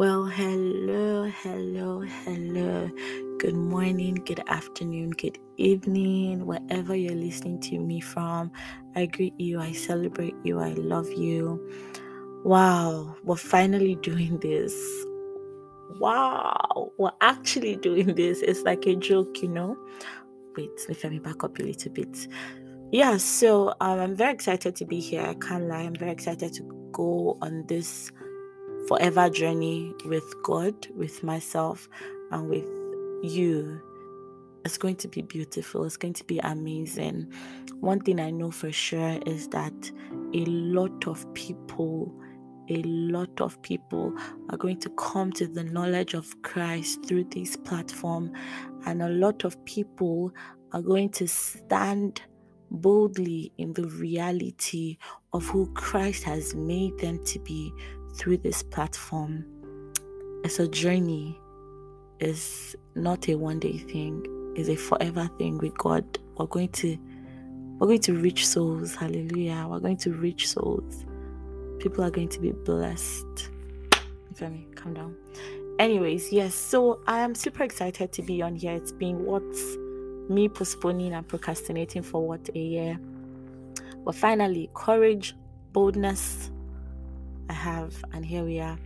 Well, hello, hello, hello. Good morning, good afternoon, good evening, wherever you're listening to me from. I greet you, I celebrate you, I love you. Wow, we're finally doing this. Wow, we're actually doing this. It's like a joke, you know. Wait, let me back up a little bit. Yeah, so um, I'm very excited to be here. I can't lie, I'm very excited to go on this forever journey with God, with myself, and with you. It's going to be beautiful. It's going to be amazing. One thing I know for sure is that a lot of people, a lot of people are going to come to the knowledge of Christ through this platform, and a lot of people are going to stand boldly in the reality of who Christ has made them to be through this platform. It's a journey, it's not a one day thing, it's a forever thing with God. We're going to we're going to reach souls. Hallelujah. We're going to reach souls. People are going to be blessed. Femi, calm down. Anyways, yes, so I am super excited to be on here. It's been what's me postponing and procrastinating for what a year. But finally, courage, boldness, I have, and here we are.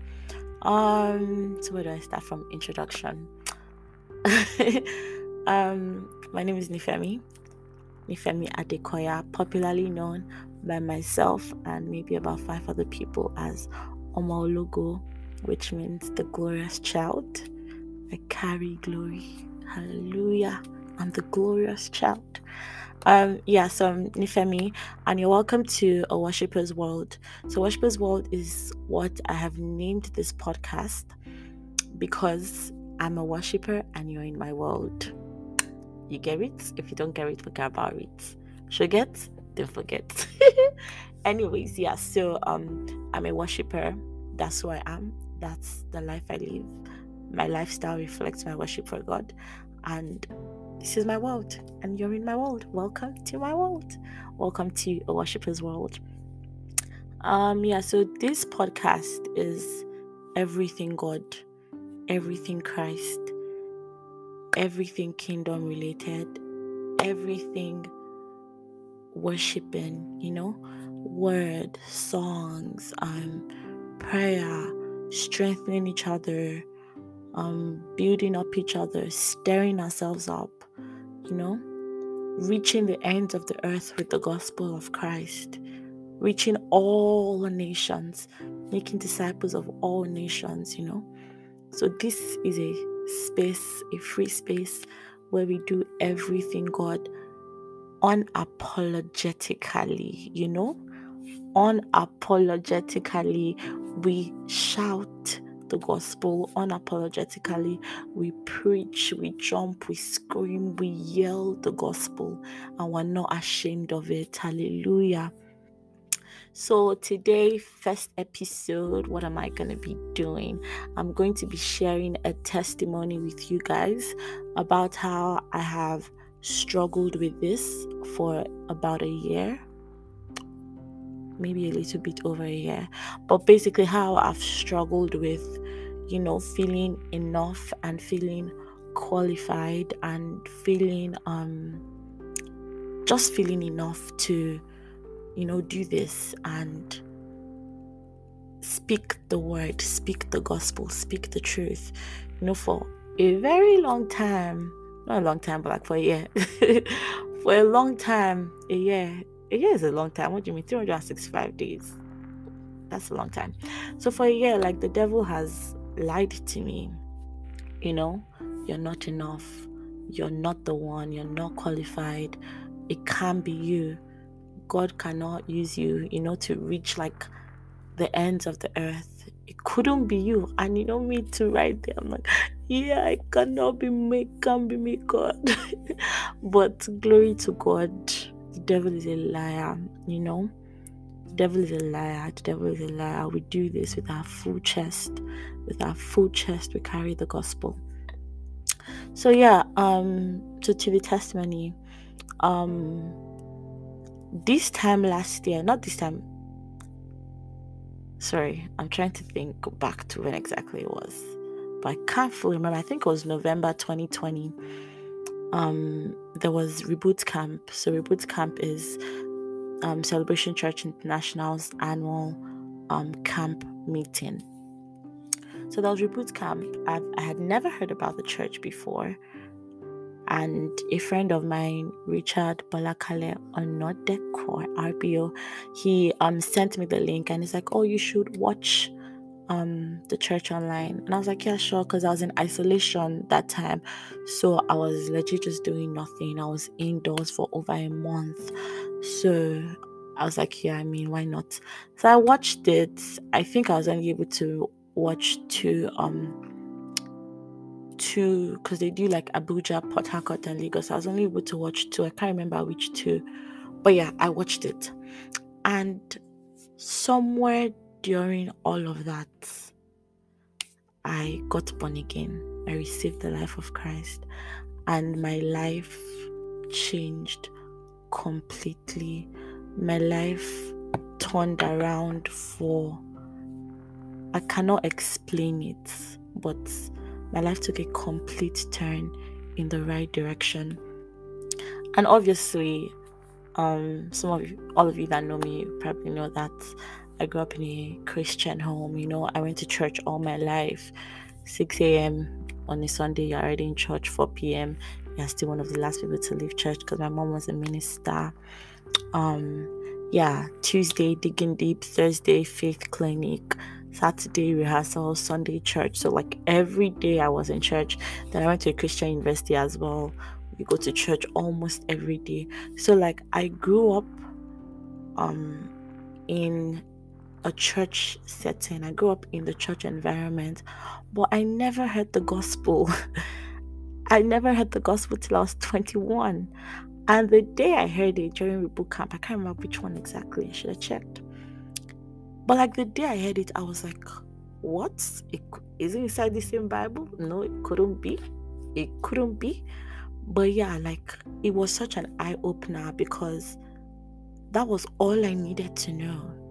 Um, so where do I start from? Introduction. um, my name is Nifemi. Nifemi Adekoya, popularly known by myself and maybe about five other people as Omologo, which means the glorious child. I carry glory. Hallelujah. I'm the glorious child. Um, yeah, so I'm Nifemi, and you're welcome to a Worshipper's World. So, Worshipper's World is what I have named this podcast because I'm a worshiper and you're in my world. You get it? If you don't get it, forget about it. Should get? Don't forget. Anyways, yeah, so um I'm a worshiper. That's who I am. That's the life I live. My lifestyle reflects my worship for God. And this is my world, and you're in my world. Welcome to my world. Welcome to a worshiper's world. Um, yeah, so this podcast is everything God, everything Christ, everything kingdom related, everything worshiping, you know, word, songs, um, prayer, strengthening each other, um, building up each other, stirring ourselves up, you know, reaching the ends of the earth with the gospel of Christ, reaching all nations, making disciples of all nations, you know. So, this is a space, a free space where we do everything God unapologetically, you know, unapologetically. We shout the gospel unapologetically. We preach, we jump, we scream, we yell the gospel, and we're not ashamed of it. Hallelujah. So, today, first episode, what am I going to be doing? I'm going to be sharing a testimony with you guys about how I have struggled with this for about a year maybe a little bit over a year. But basically, how I've struggled with, you know, feeling enough and feeling qualified and feeling, um, just feeling enough to, you know, do this and speak the word, speak the gospel, speak the truth, you know, for a very long time. Not a long time, but like for a year. for a long time, a year, a year is a long time. What do you mean? 365 days. That's a long time. So for a year, like the devil has lied to me. You know, you're not enough. You're not the one. You're not qualified. It can't be you. God cannot use you, you know, to reach like the ends of the earth. It couldn't be you. And you know me to right there. I'm like, yeah, I cannot be me, can't be me, God. but glory to God the devil is a liar, you know. Devil is a liar, the devil is a liar. We do this with our full chest. With our full chest, we carry the gospel. So yeah, um, so to the testimony, um this time last year, not this time, sorry, I'm trying to think back to when exactly it was. But I can't fully remember. I think it was November 2020. Um, there was Reboot Camp. So Reboot Camp is um, Celebration Church International's annual um, camp meeting. So that was Reboot Camp. I've, I had never heard about the church before. And a friend of mine, Richard Balakale Onodeko, RBO, he um sent me the link and he's like, Oh, you should watch um the church online. And I was like, Yeah, sure, because I was in isolation that time. So I was legit just doing nothing. I was indoors for over a month. So I was like, yeah, I mean, why not? So I watched it. I think I was only able to watch two um two because they do like Abuja, Port Harcourt, and Lagos. I was only able to watch two. I can't remember which two. But yeah, I watched it. And somewhere during all of that, I got born again. I received the life of Christ. And my life changed completely. My life turned around for I cannot explain it, but my life took a complete turn in the right direction. And obviously, um, some of you, all of you that know me probably know that I grew up in a Christian home. You know, I went to church all my life. 6 a.m. on a Sunday, you're already in church. 4 p.m. You're still one of the last people to leave church because my mom was a minister. Um, yeah, Tuesday digging deep, Thursday faith clinic, Saturday rehearsal, Sunday church. So like every day I was in church. Then I went to a Christian university as well. We go to church almost every day. So like I grew up um in a church setting. I grew up in the church environment, but I never heard the gospel. I never heard the gospel till I was 21. And the day I heard it during the boot camp, I can't remember which one exactly. I should have checked. But like the day I heard it, I was like, what? Is it inside the same Bible? No, it couldn't be. It couldn't be. But yeah, like it was such an eye opener because that was all I needed to know.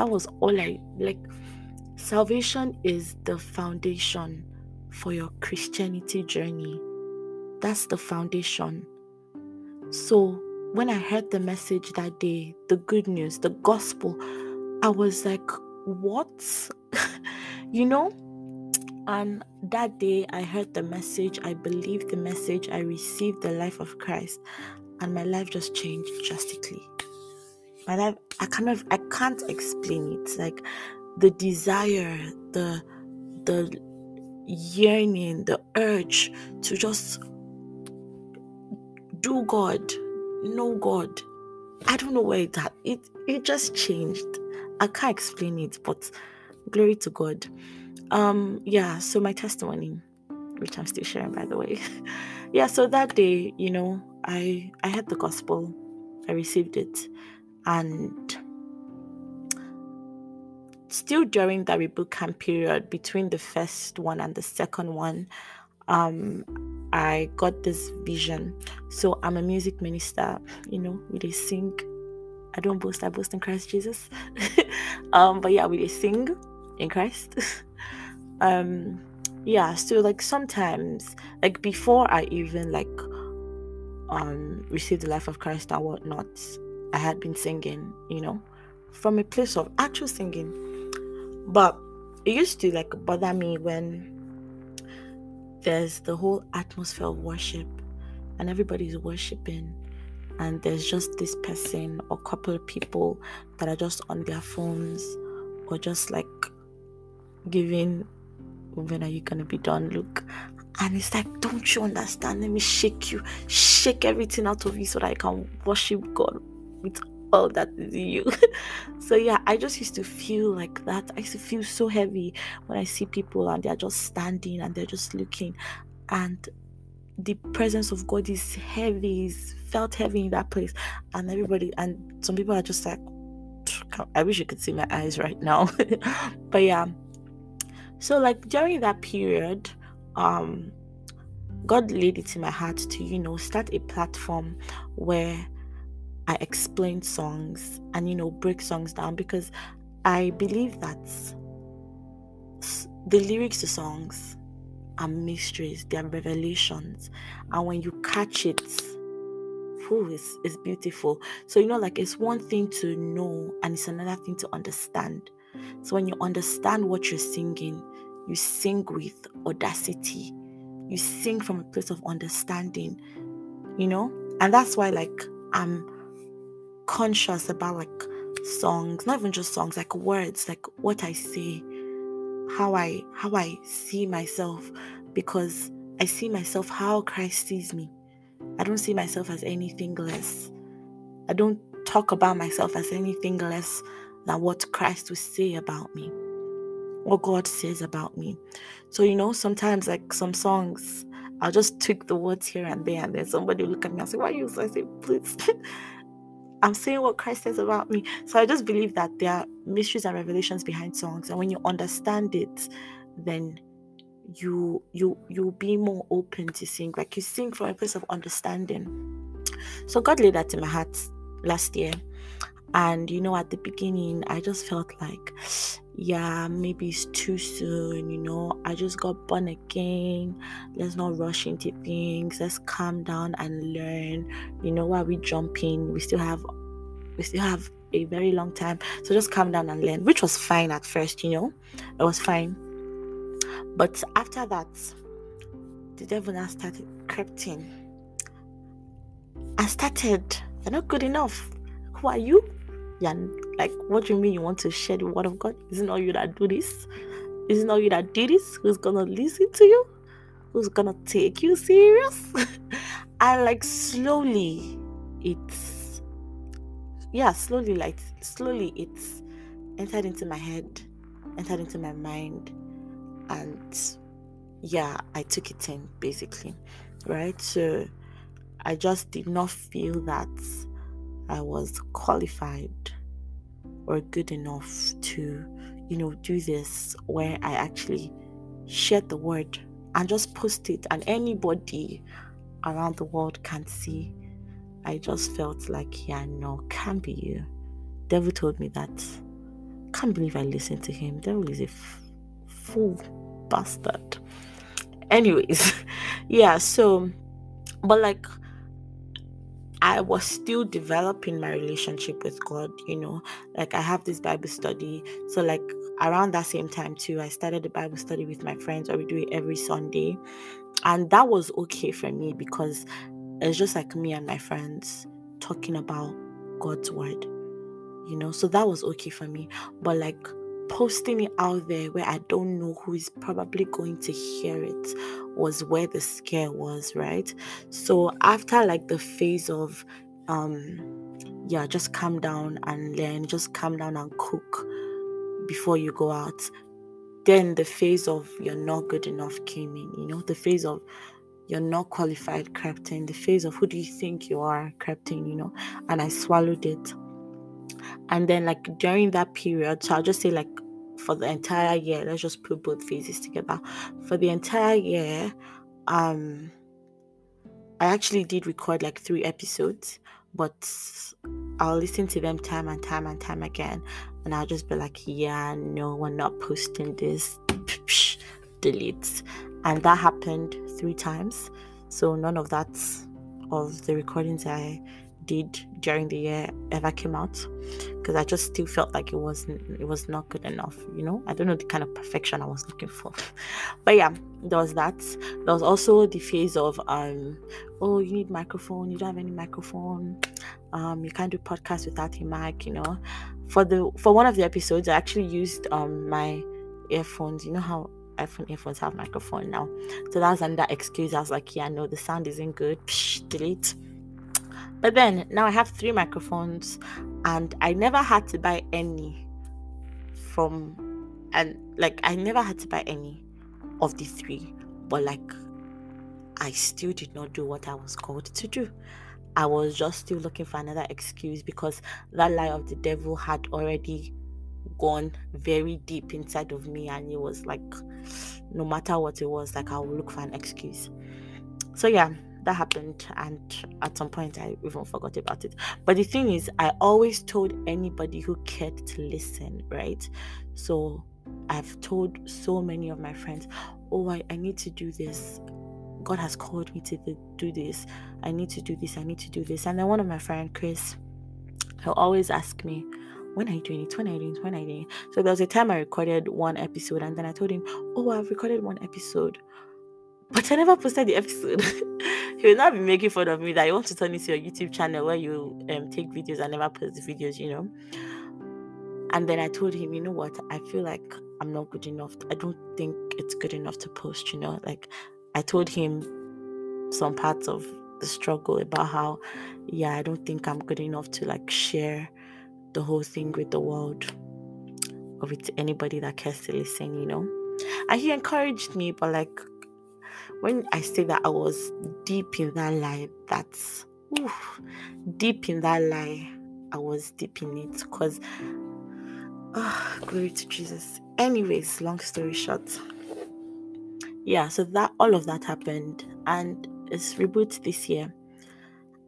That was all I like. Salvation is the foundation for your Christianity journey. That's the foundation. So when I heard the message that day, the good news, the gospel, I was like, what? you know? And that day I heard the message, I believed the message, I received the life of Christ, and my life just changed drastically. My life, I I can't explain it. Like the desire, the, the yearning, the urge to just do God, know God. I don't know where it at. It it just changed. I can't explain it, but glory to God. Um, yeah, so my testimony, which I'm still sharing by the way. yeah, so that day, you know, I I had the gospel, I received it, and still during that reboot camp period between the first one and the second one, um, I got this vision. So I'm a music minister, you know, we they sing I don't boast, I boast in Christ Jesus. um, but yeah, we sing in Christ. um, yeah, so like sometimes, like before I even like um received the life of Christ and whatnot, I had been singing, you know, from a place of actual singing. But it used to like bother me when there's the whole atmosphere of worship and everybody's worshiping and there's just this person or couple of people that are just on their phones or just like giving when are you gonna be done look and it's like don't you understand? Let me shake you shake everything out of you so that i can worship god with all that is you so yeah i just used to feel like that i used to feel so heavy when i see people and they're just standing and they're just looking and the presence of God is heavy, is felt heavy in that place. And everybody, and some people are just like, I wish you could see my eyes right now. but yeah. So like during that period, um, God laid it in my heart to, you know, start a platform where I explain songs and, you know, break songs down because I believe that the lyrics to songs are mysteries, they are revelations. And when you catch it, ooh, it's, it's beautiful. So, you know, like it's one thing to know and it's another thing to understand. So, when you understand what you're singing, you sing with audacity, you sing from a place of understanding, you know? And that's why, like, I'm conscious about like songs, not even just songs, like words, like what I say, how I how I see myself, because I see myself how Christ sees me. I don't see myself as anything less. I don't talk about myself as anything less than what Christ will say about me, what God says about me. So, you know, sometimes like some songs, I'll just tweak the words here and there, and then somebody will look at me and say, Why you so? I say, Please. I'm saying what Christ says about me. So I just believe that there are mysteries and revelations behind songs. And when you understand it, then you you you'll be more open to sing. Like you sing from a place of understanding. So God laid that in my heart last year. And you know, at the beginning, I just felt like, yeah, maybe it's too soon, you know. I just got born again. Let's not rush into things. Let's calm down and learn. You know, while we jumping, we still have we still have a very long time. So just calm down and learn, which was fine at first, you know. It was fine. But after that, the devil now started crept in. I started, you're not good enough. Who are you? Yeah, like what do you mean you want to share the word of God? Isn't all you that do this? Isn't all you that do this? Who's gonna listen to you? Who's gonna take you serious? and like slowly it's yeah, slowly like slowly it's entered into my head, entered into my mind, and yeah, I took it in basically, right? So I just did not feel that I was qualified or good enough to, you know, do this where I actually shared the word and just post it, and anybody around the world can see. I just felt like, yeah, no, can't be you. Devil told me that. Can't believe I listened to him. Devil is a f- fool bastard. Anyways, yeah, so, but like, I was still developing my relationship with God, you know. Like I have this Bible study. So like around that same time too, I started the Bible study with my friends or we do it every Sunday. And that was okay for me because it's just like me and my friends talking about God's word. You know, so that was okay for me. But like posting it out there where I don't know who is probably going to hear it was where the scare was, right? So after like the phase of um yeah, just calm down and learn, just calm down and cook before you go out. Then the phase of you're not good enough came in, you know, the phase of you're not qualified crept in, the phase of who do you think you are crept in, you know, and I swallowed it and then like during that period so i'll just say like for the entire year let's just put both phases together. For the entire year um i actually did record like three episodes but i'll listen to them time and time and time again. And i'll just be like yeah no we're not posting this. Delete. And that happened three times. So none of that of the recordings i did during the year ever came out because I just still felt like it wasn't it was not good enough, you know. I don't know the kind of perfection I was looking for. But yeah, there was that. There was also the phase of um oh you need microphone, you don't have any microphone, um you can't do podcast without a mic, you know. For the for one of the episodes I actually used um my earphones, you know how iPhone earphones have microphone now. So that was another excuse. I was like, yeah, no, the sound isn't good. Psh, delete but then now I have three microphones and I never had to buy any from and like I never had to buy any of the three, but like I still did not do what I was called to do. I was just still looking for another excuse because that lie of the devil had already gone very deep inside of me and it was like no matter what it was like I will look for an excuse. So yeah, that happened and at some point i even forgot about it but the thing is i always told anybody who cared to listen right so i've told so many of my friends oh i, I need to do this god has called me to do this i need to do this i need to do this and then one of my friend chris he'll always ask me when are you doing it? When are you doing it? When are you doing it? So there was a time I recorded one episode and then I told him, Oh, I've recorded one episode. But I never posted the episode. he will not be making fun of me that you want to turn into your YouTube channel where you um, take videos and never post the videos, you know. And then I told him, you know what? I feel like I'm not good enough. I don't think it's good enough to post, you know. Like I told him some parts of the struggle about how, yeah, I don't think I'm good enough to like share the whole thing with the world or with anybody that cares to listen, you know. And he encouraged me, but like when I say that I was deep in that lie, that's oof, deep in that lie. I was deep in it because oh, ah, glory to Jesus. Anyways, long story short. Yeah, so that all of that happened and it's reboot this year.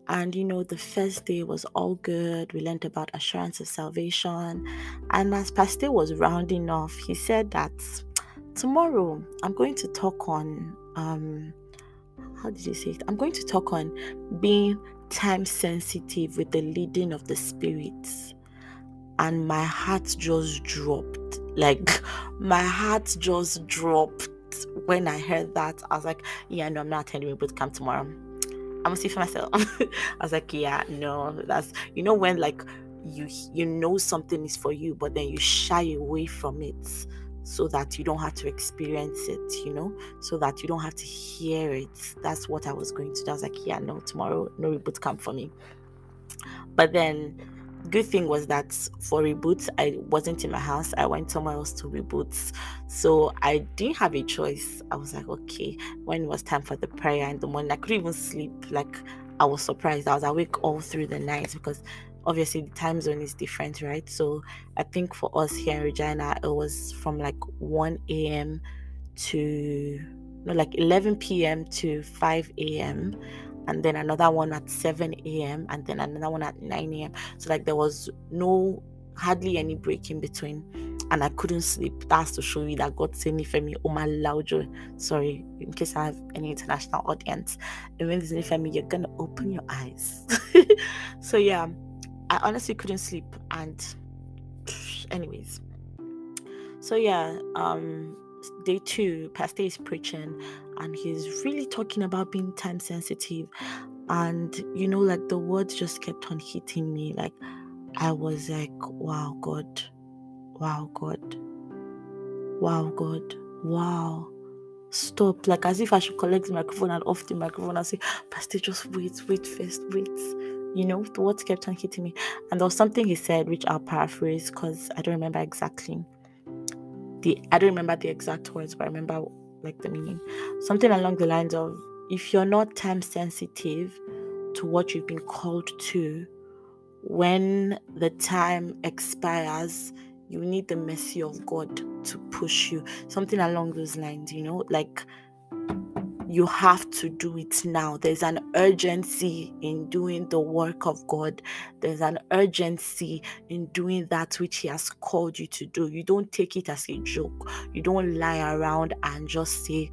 And you know, the first day was all good. We learned about assurance of salvation. And as Pastor was rounding off, he said that tomorrow I'm going to talk on um how did you say it? I'm going to talk on being time sensitive with the leading of the spirits. And my heart just dropped. Like my heart just dropped when I heard that. I was like, yeah, no, I'm not attending boot camp tomorrow. I'm gonna see for myself. I was like, yeah, no, that's you know when like you you know something is for you, but then you shy away from it so that you don't have to experience it, you know, so that you don't have to hear it. That's what I was going to do. I was like, yeah, no, tomorrow, no reboot camp for me. But then, good thing was that for reboots, I wasn't in my house. I went somewhere else to reboots. So I didn't have a choice. I was like, okay, when it was time for the prayer in the morning, I couldn't even sleep. Like, I was surprised. I was awake all through the night because obviously the time zone is different, right? So I think for us here in Regina, it was from like 1 a.m. to no, like 11 p.m. to 5 a.m. and then another one at 7 a.m. and then another one at 9 a.m. So like there was no hardly any break in between and I couldn't sleep. That's to show you that God sent me for me. Oh my loud Sorry, in case I have any international audience. When this for me, you're gonna open your eyes. so yeah, I honestly couldn't sleep and anyways. So yeah, um day two, Pastor is preaching and he's really talking about being time sensitive. And you know, like the words just kept on hitting me. Like I was like, wow, God, wow, God, wow, God, wow. Stop, like as if I should collect the microphone and off the microphone and say, Pastor, just wait, wait first, wait you know, words kept on hitting me. And there was something he said, which I'll paraphrase because I don't remember exactly. The I don't remember the exact words, but I remember like the meaning. Something along the lines of if you're not time sensitive to what you've been called to, when the time expires, you need the mercy of God to push you. Something along those lines, you know, like you have to do it now. There's an urgency in doing the work of God. There's an urgency in doing that which He has called you to do. You don't take it as a joke. You don't lie around and just say,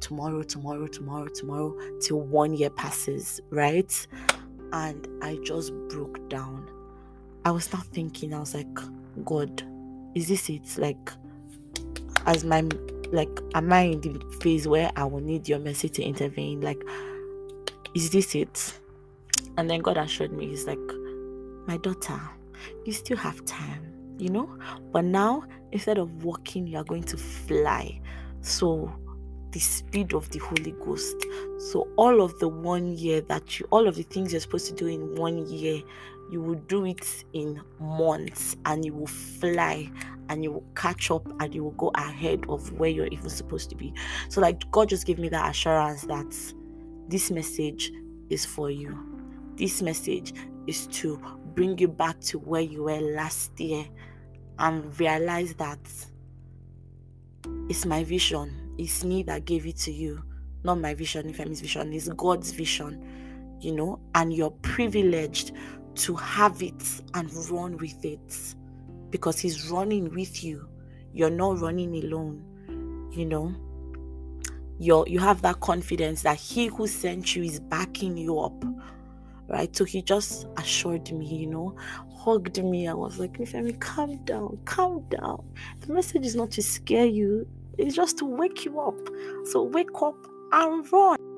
tomorrow, tomorrow, tomorrow, tomorrow, till one year passes, right? And I just broke down. I was not thinking, I was like, God, is this it? Like, as my like am i in the phase where i will need your mercy to intervene? Like is this it? And then god assured me he's like my daughter you still have time you know? But now instead of walking you are going to fly. So the speed of the holy ghost. So all of the one year that you all of the things you're supposed to do in one year you will do it in months and you will fly and you will catch up and you will go ahead of where you're even supposed to be. So, like, God just gave me that assurance that this message is for you. This message is to bring you back to where you were last year and realize that it's my vision, it's me that gave it to you not my vision, Ifemi's vision, is God's vision, you know, and you're privileged to have it and run with it because He's running with you. You're not running alone, you know. You're, you have that confidence that He who sent you is backing you up, right? So He just assured me, you know, hugged me. I was like, Ifemi, calm down, calm down. The message is not to scare you, it's just to wake you up. So wake up and run.